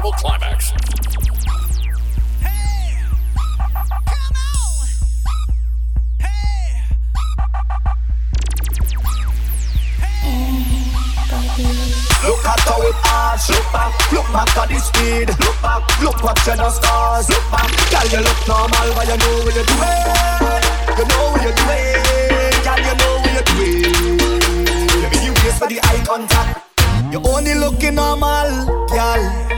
incredible climax. Look at how it arch. Look back, look back at the speed. Look back, look what you the stars. Look back, girl, you look normal, but you know what you're doing. You know what you're doing, girl, you know what you're doing. You you face for the eye contact. You only looking normal, girl,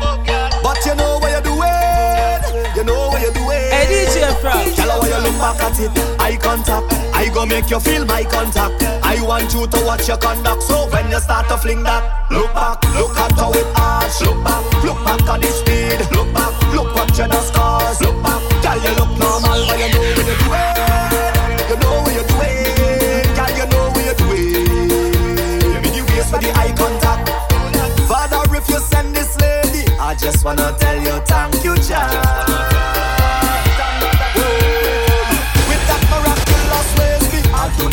DJ Frank. Tell her you look back at it, eye contact. I go make you feel my contact. I want you to watch your conduct. So when you start to fling that, look back, look at how it arch. Look back, look back at the speed. Look back, look what you the scars. Look back, girl you look normal, but you know what you're doing. You know what you're doing, girl you know what you're doing. Mean you waste for the eye contact. Father, if you send this lady, I just wanna tell you thank you, child.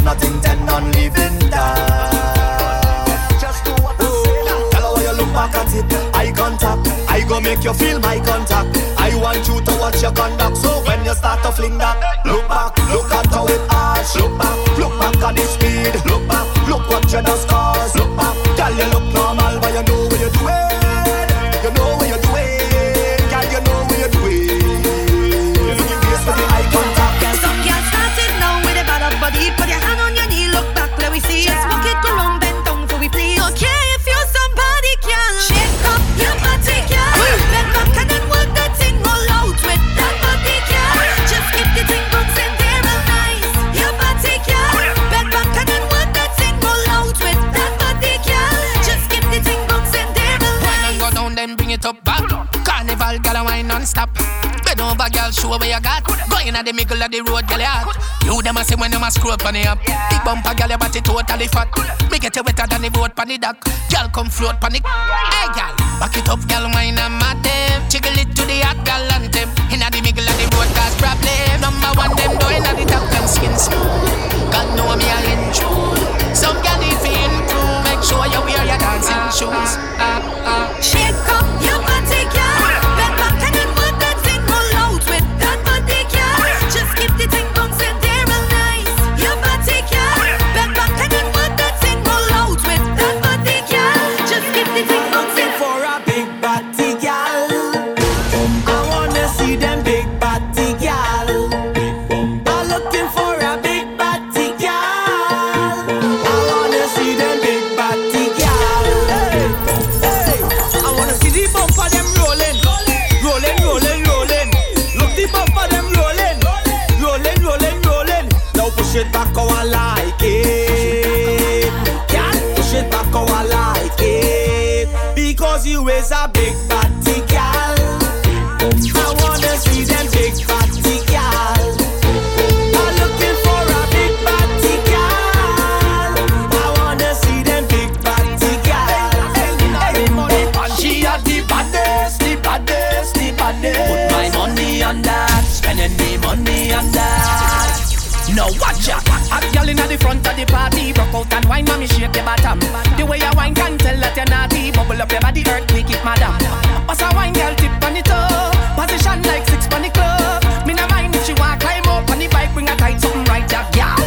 I do not intend on leaving that. Just do what I say. Tell her when you look back at it, eye contact. I go make you feel my contact. I want you to watch your conduct. So when you start to fling that, look back, look at how it arch. Look back, look back at the speed. Look back, look what you the scars. Look back, girl you look them a see when them a screw up on the up. Big bumper, girl, your body totally fat. Me get you wetter than the boat on the dock. Girl, come float on the. Hey, girl, back it up, girl, wine and mad them. Jiggle it to the hot girl anthem. Inna the middle of the road, cause problem. Number one, them doing at the top, them skin smooth. God know me a intrude. Some girl if you improve, make sure you wear your dancing shoes. Ah, ah, you is a big body gal. I wanna see them big body gal. I'm looking for a big body gal. I wanna see them big body gal. Hey, hey, and she a the baddest, the baddest, the baddest. Put my money on that, spending me money on that. Now watch ya, hot girl inna the front of the party, rock out and wine, mommy shake your bottom. The way you wine can tell that you're naughty, madam. Pass a wine, girl, tip on it up, position like six on the club. Me no mind if she want climb up on the bike, bring a tight something right, ya, girl.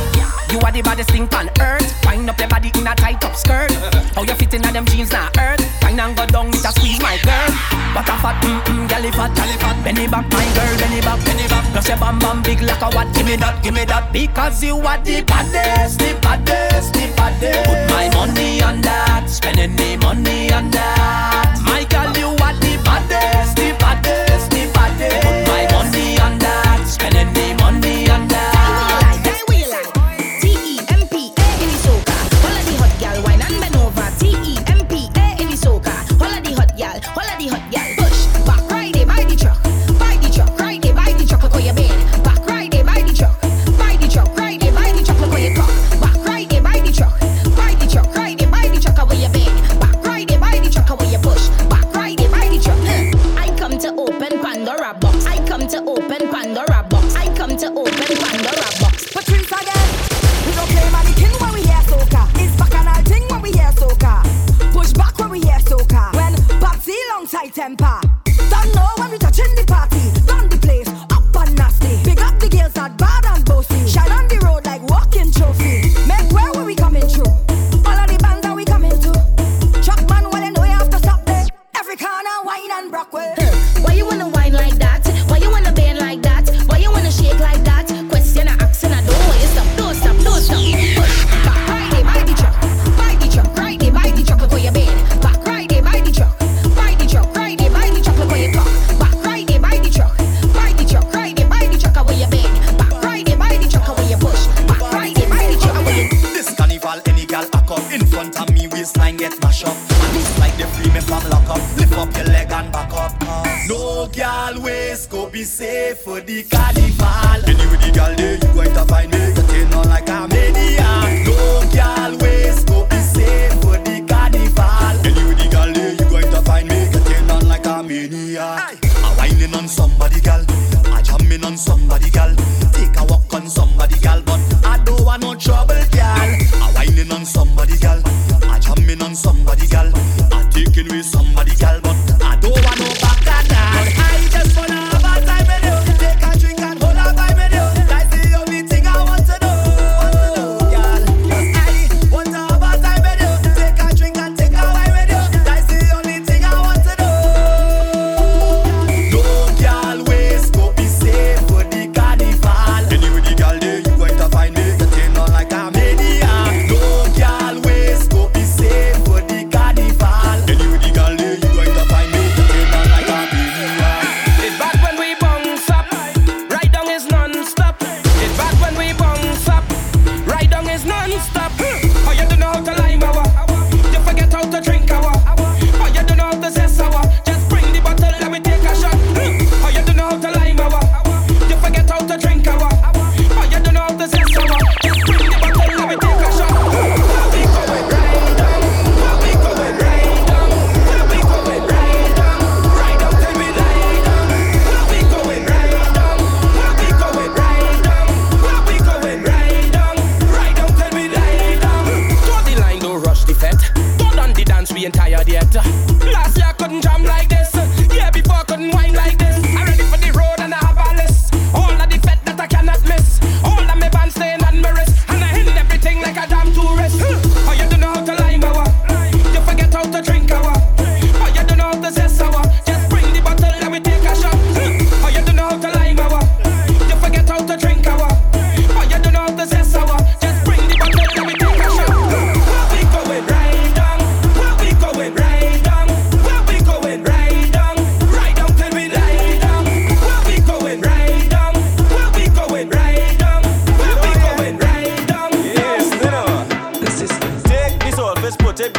You are the baddest thing on earth. Wind up your body in a tight up skirt. What a fat, mm mm, girl fat, girl fat. Benny back, my girl, benny back, benny back. Plus your bam bam big like a what? Give me that, give me that. Because you are the baddest, the baddest, the baddest. Put my money on that, spending me money on that. My girl, you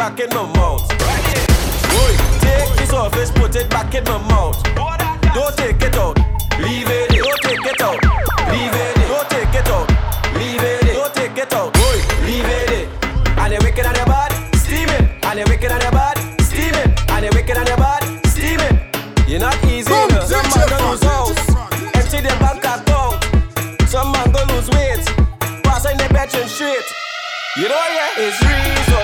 back in my mouth. Take the surface, put it back in my mouth. Don't take it out, leave it. Don't take it out, leave it. Don't take it out, leave it. Don't take it out, leave it. And they wicked and they bad, steaming. And they wicked and they bad, steaming. And they wicked and they bad, steaming. You're not easy. Boom, no. Some man gonna lose house, empty their bank account. Some man gonna lose weight, passing the patch and shit. You know yeah, it's reason.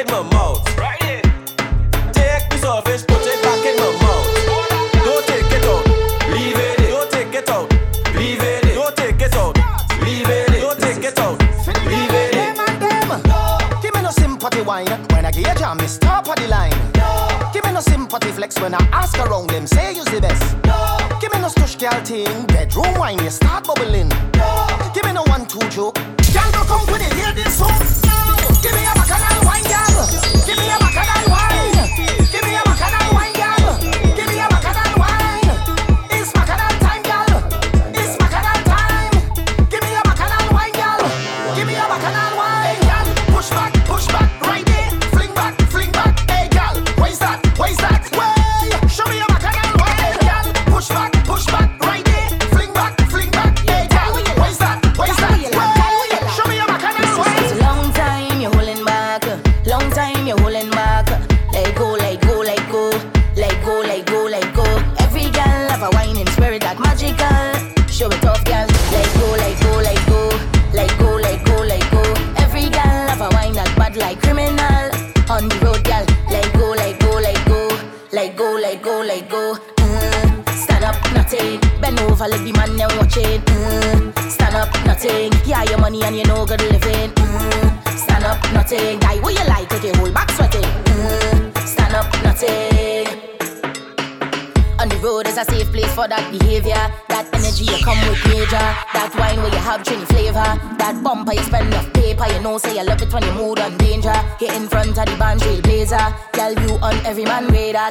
in my mouth. Put it back in my mouth. Take it out, leave it. Take it out, leave it. Take it out, leave it. Take it out, leave it. Them and them. Give me no sympathy wine when I get a jam. It's top of the line. Give me no sympathy flex when I ask around them. Say you the best. Give me no stush girl thing. Bedroom wine, you start bubbling.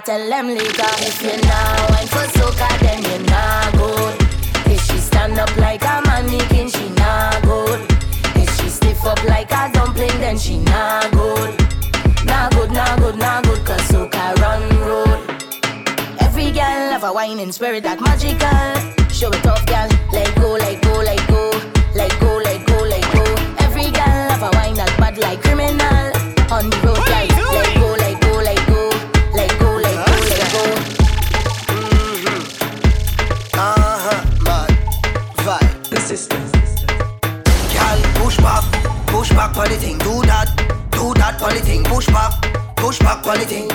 tell them later if you know. system. Gal, push back, push back on the thing. Do that, do that on the thing. Push back, push back on the thing.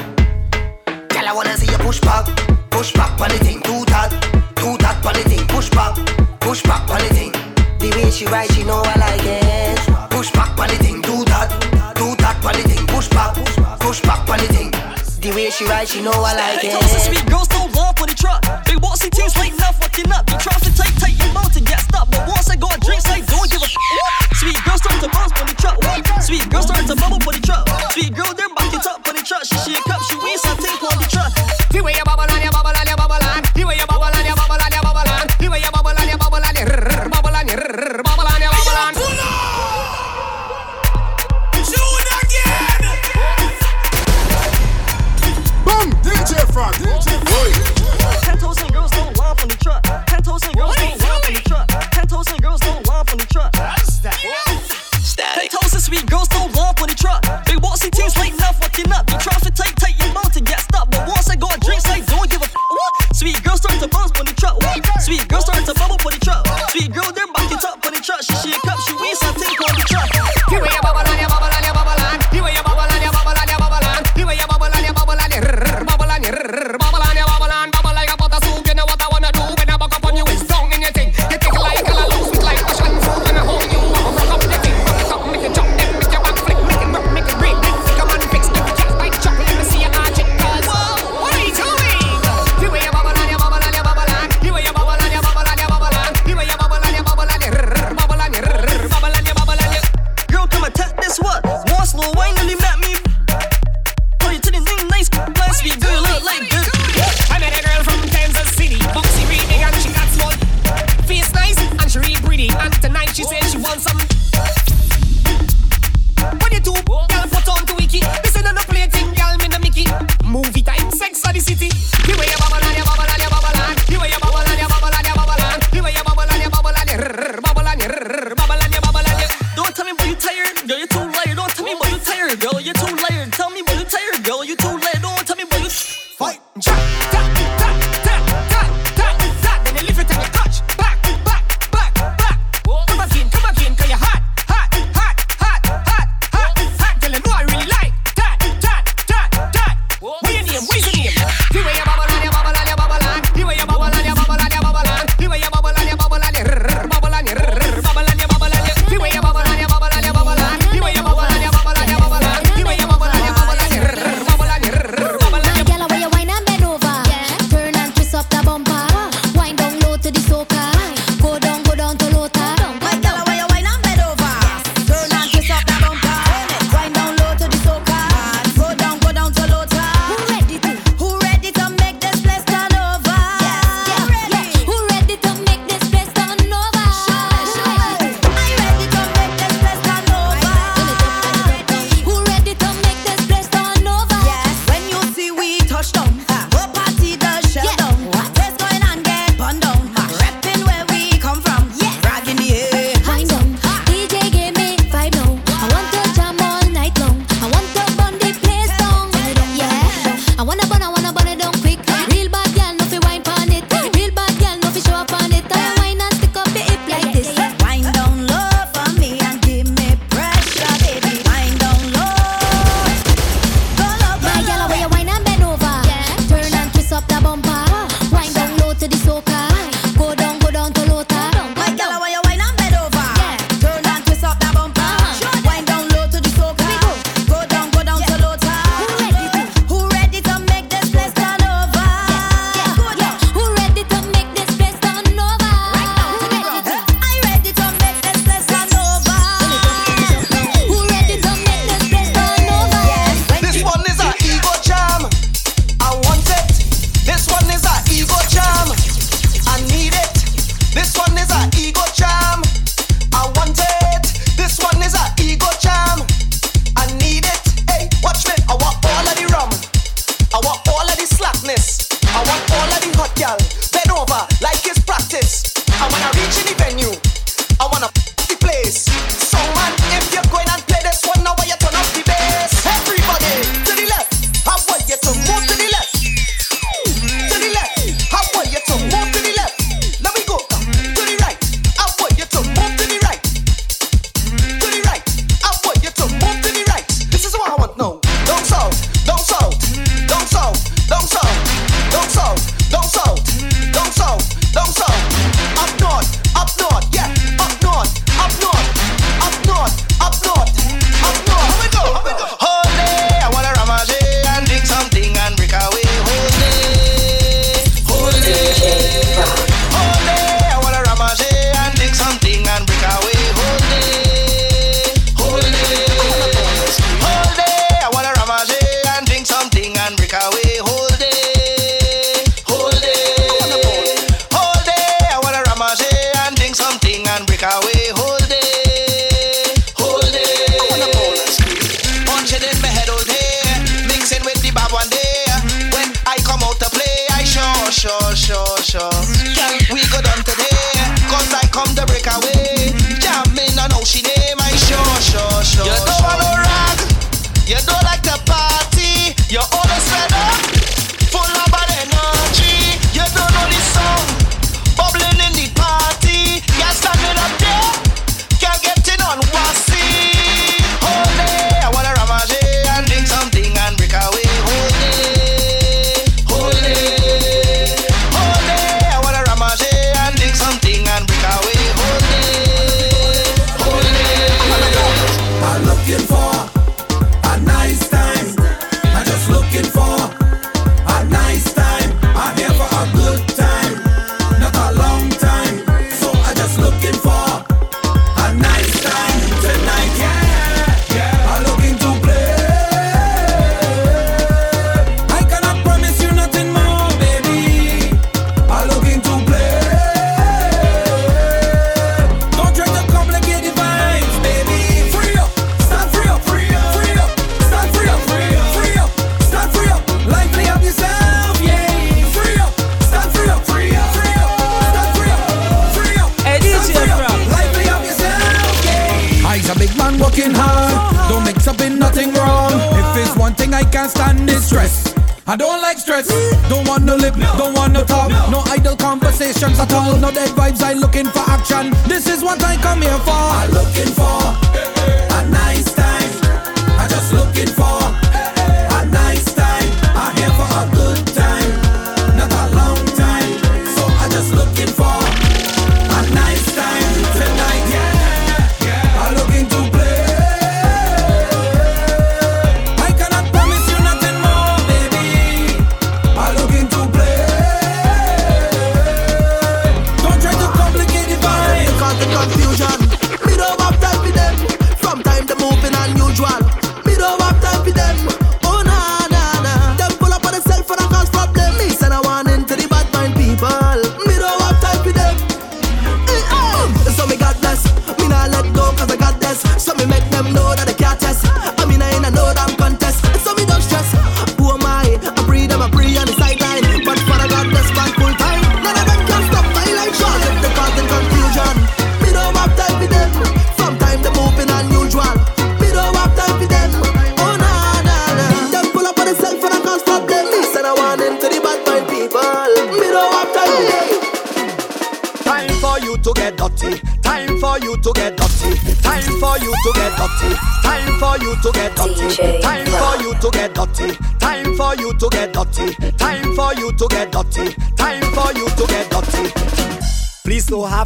Gal, I wanna see you push back, push back on the thing. Do that, do that on the thing. Push back, push back on the thing. The way she ride, she know I like it. Push back on the thing. Do that, do that on the thing. Push back, push back on the thing. The way she ride, she know I like it. Comes sweet girls don't love for the truck. They want see teams late enough, fucking up. You try to take, take your mouth to get stuck. But once I got drinks, I don't give a f. Sweet girls start to bounce for the truck. Sweet girls start to bubble for the truck. Sweet girl, then back it up for the truck. She shake up, she waist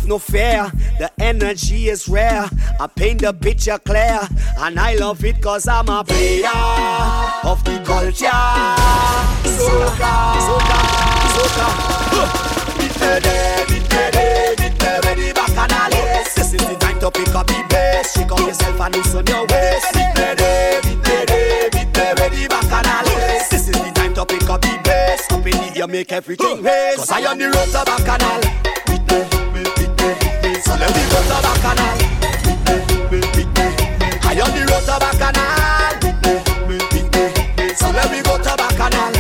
no fair, The energy is rare. I paint the picture clear. And I love it cause I'm a player of the culture. Soca, soca, soca. This is the time to pick up the bass, shake up yourself and loosen your waist. This is the time to pick up the bass, up in the air, make everything race. Cause I am the road to Bacchanal. So let me go to Bacchanal. I on the road to Bacchanal. So let me go to Bacchanal.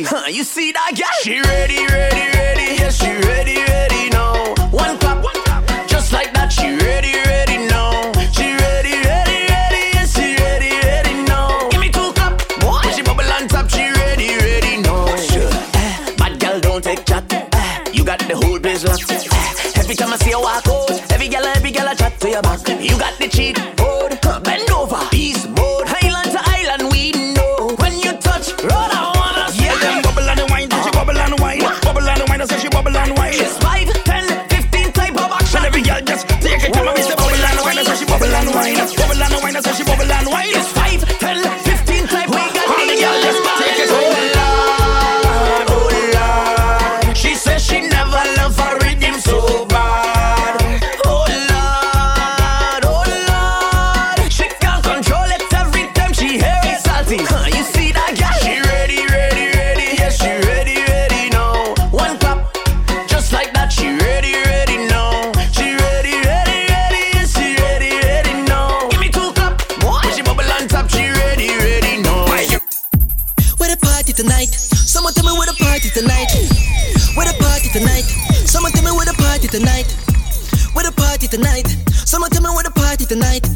Huh, you see that girl? She ready, ready, ready. tonight. Someone tell me where the party tonight.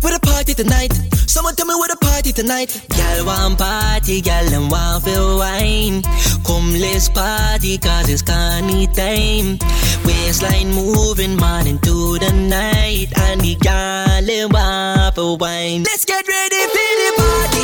Where the party tonight. Someone tell me where the party tonight. Gal want party, gal and want feel wine. Come let's party, cause it's carny time. Waistline moving morning to the night. And the gal and want for wine. Let's get ready for the party.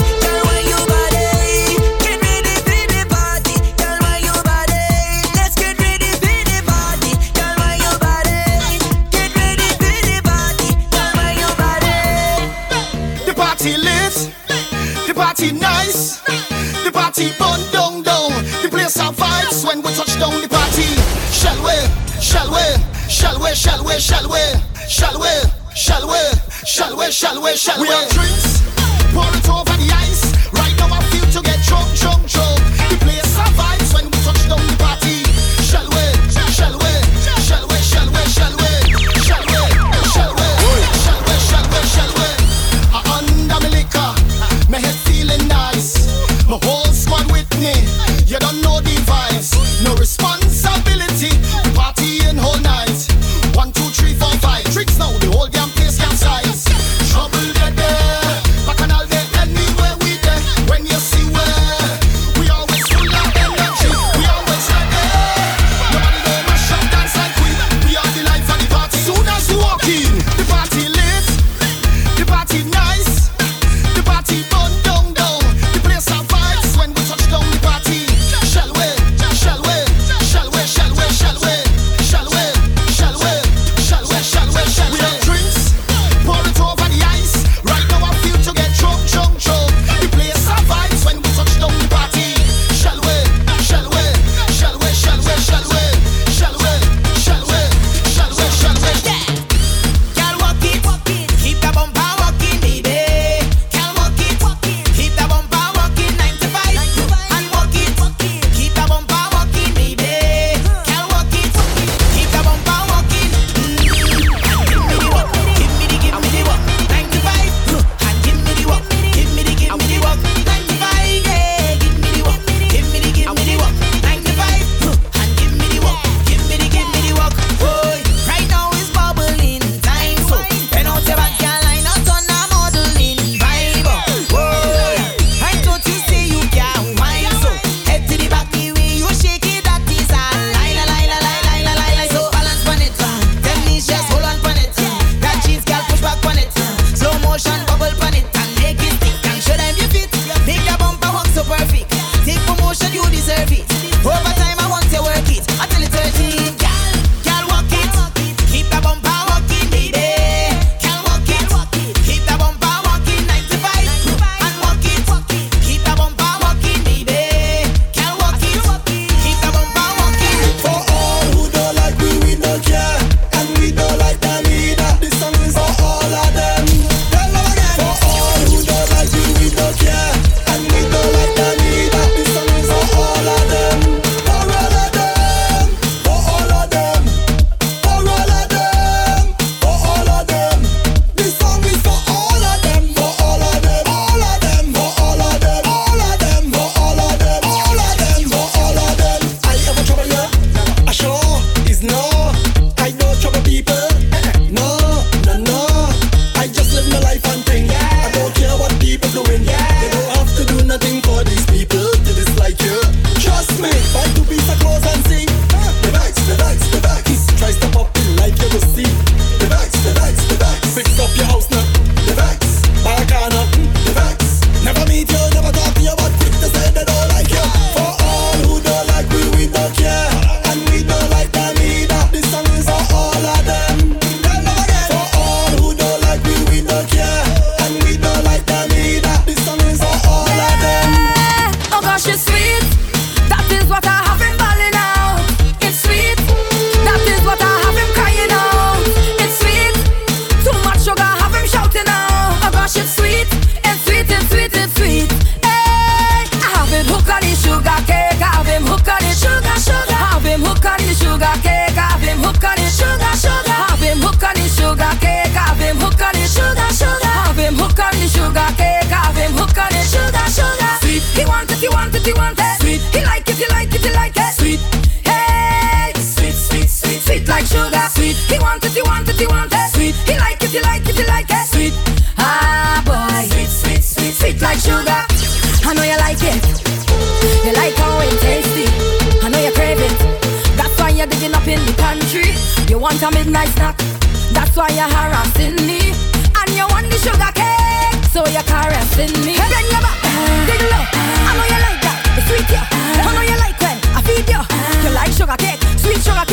party nice. The party burn down down. The place have vibes when we touch down the party. Shall we? Shall we? Shall we? Shall we? Shall we? Shall we? Shall we? Shall we? Shall we? Shall we? We have drinks, pour it over the ice. Right now I feel to get drunk, drunk, drunk. You don't know the vibes. No response. Country. You want a midnight snack. That's why you're harassing me. And you want the sugar cake. So you're caressing me. Bend your back. Dig low. I know you like that. It's sweet, yeah. I know you like when I feed you. You like sugar cake. Sweet sugar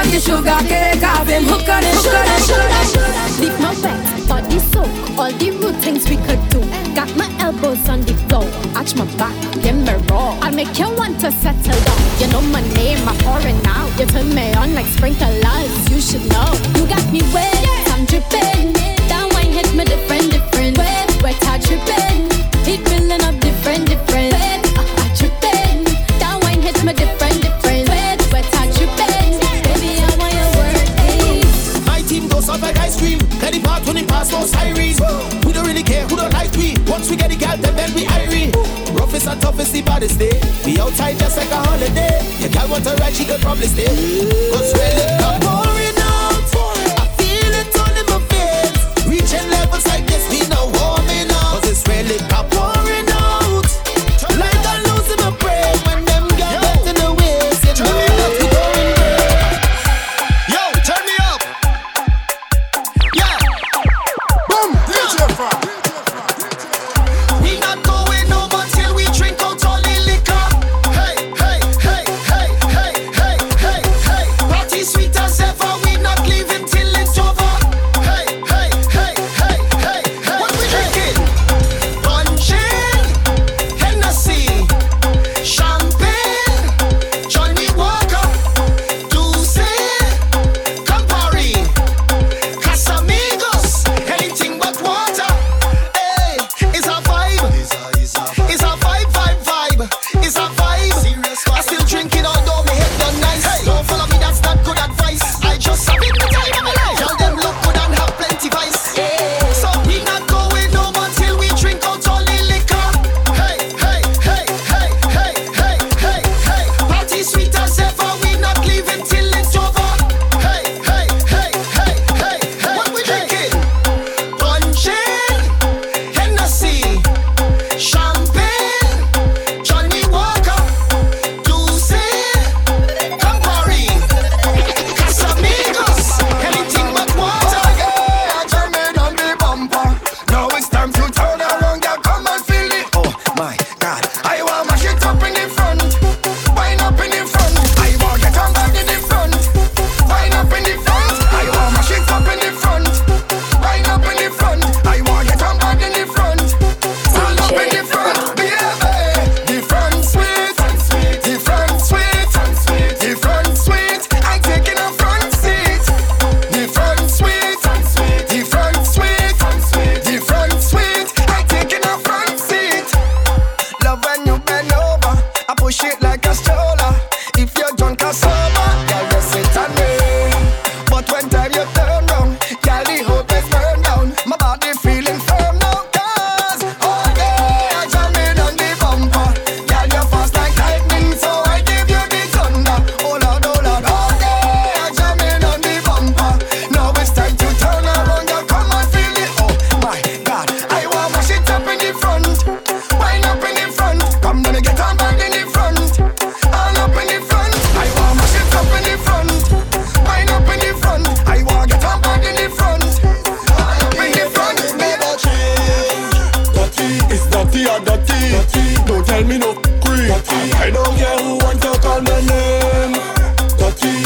on the sugar cake. I have him hooked on the sugar, sugar. Leave my wet body soak, all the rude things we could do. Got my elbows on the floor, arch my back, give me raw. I'll make you want to settle down. You know my name, I'm pouring out. You turn me on like sprinklers, you should know. You got me wet, we. Get the gal, then then we irate. Roughest and toughest the baddest day. We outside just like a holiday. Your gal want to ride, she could probably stay. Cause when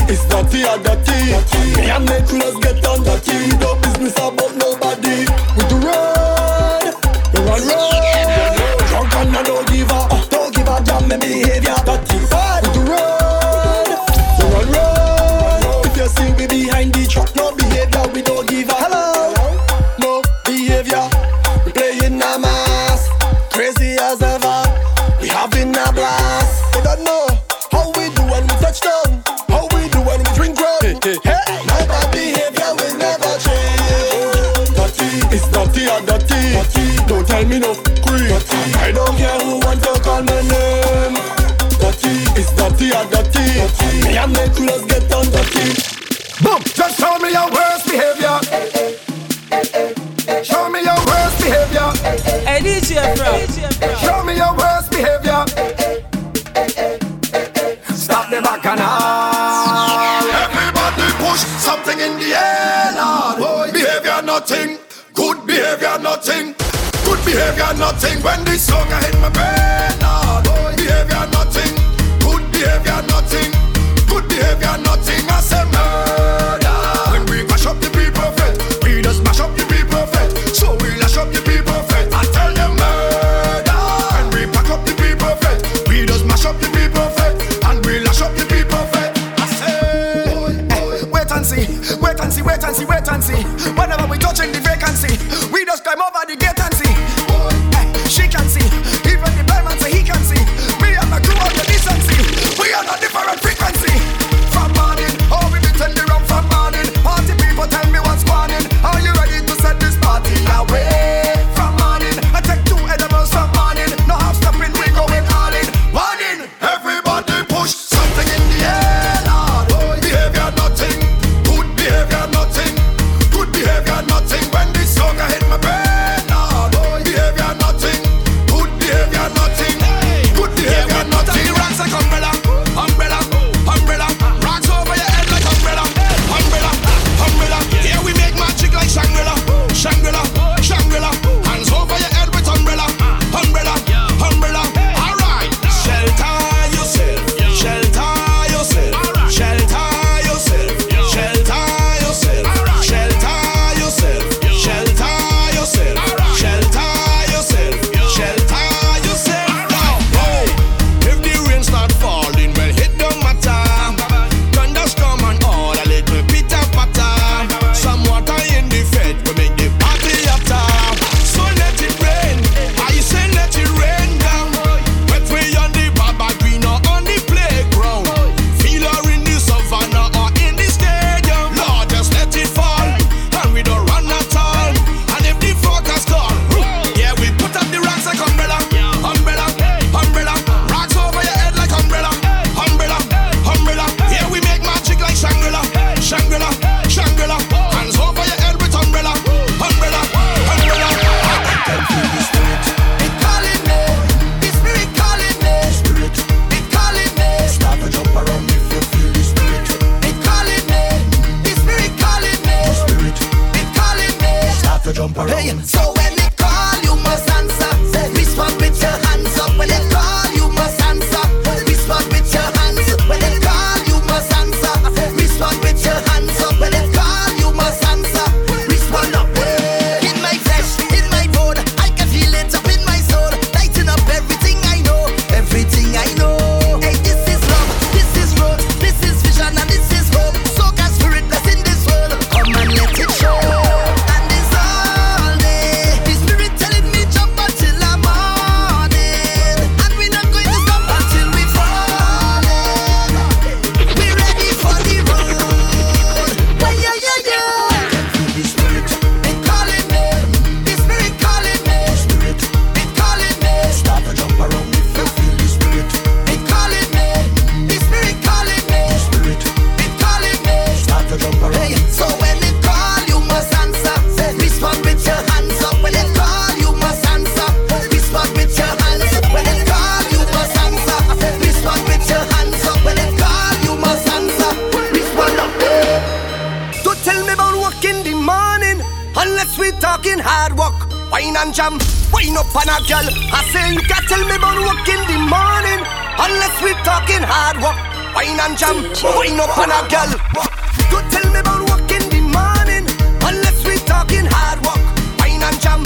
It's dirty and dirty. Me and my crews get on dirty. No business about nobody. We do miraculous get on the key. Boom! Just show me your worst behavior. Show me your worst behavior. Hey, Show me your worst behavior. Stop the bacchanal. Everybody push something in the air, Lord. Boy, behavior nothing. Good behavior nothing. Good behavior nothing. When this Wine up on a girl. I say you can tell me about work in the morning. Unless we talking hard work. Wine and jam. Wine up on a girl. You tell me about work in the morning. Unless we talking hard work. Wine and jam.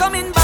Coming back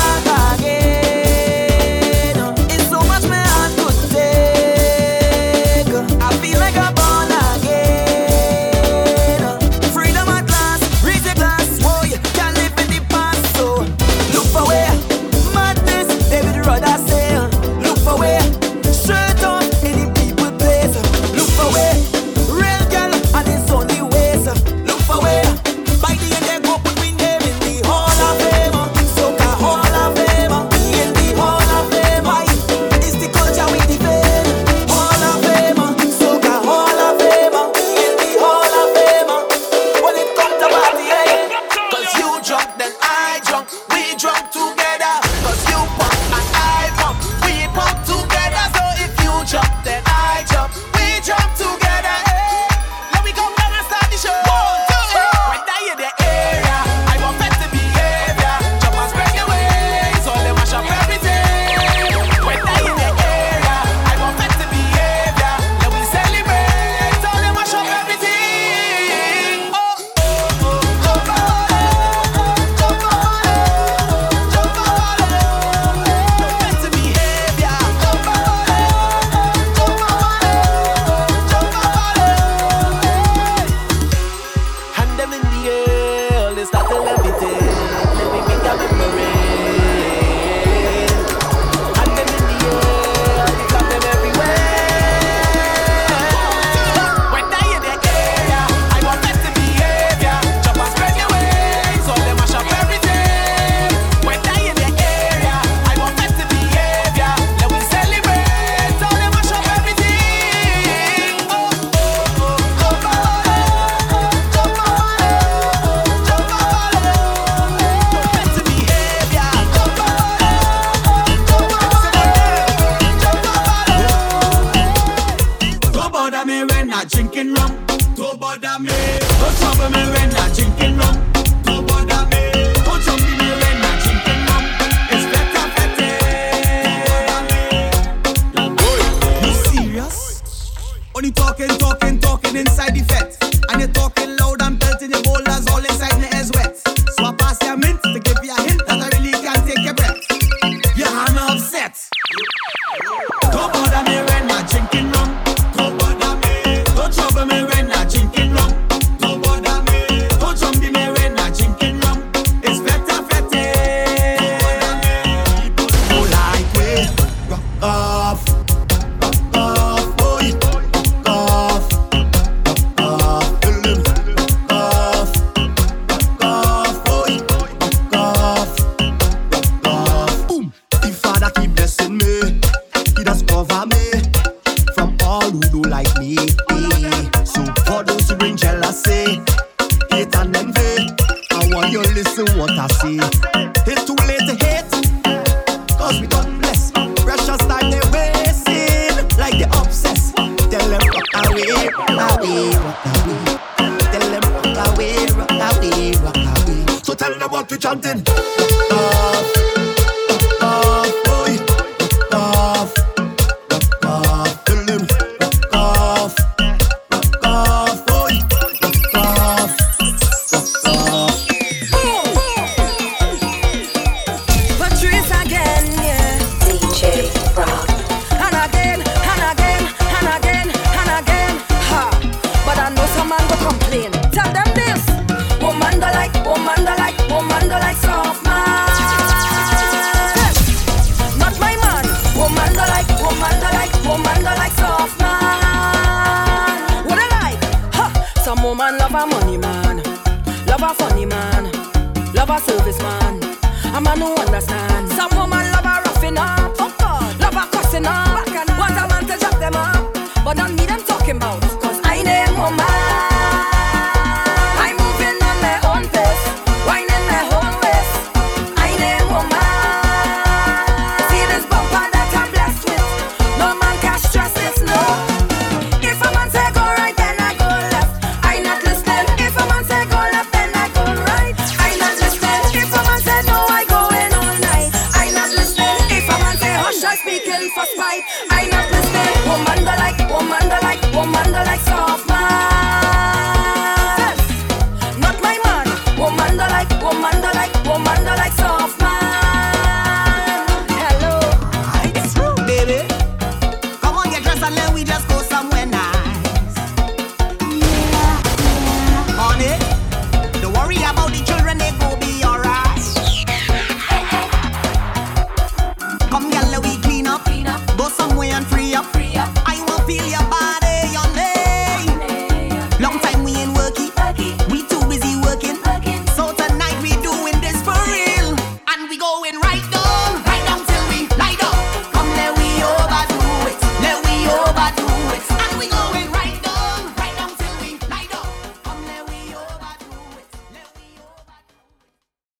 to give you Love a money man, love a funny man, love a service man. A man who understands. Some woman love a roughing up, oh God. love a cussing up. Want a man to drop them up, but not me them talking about.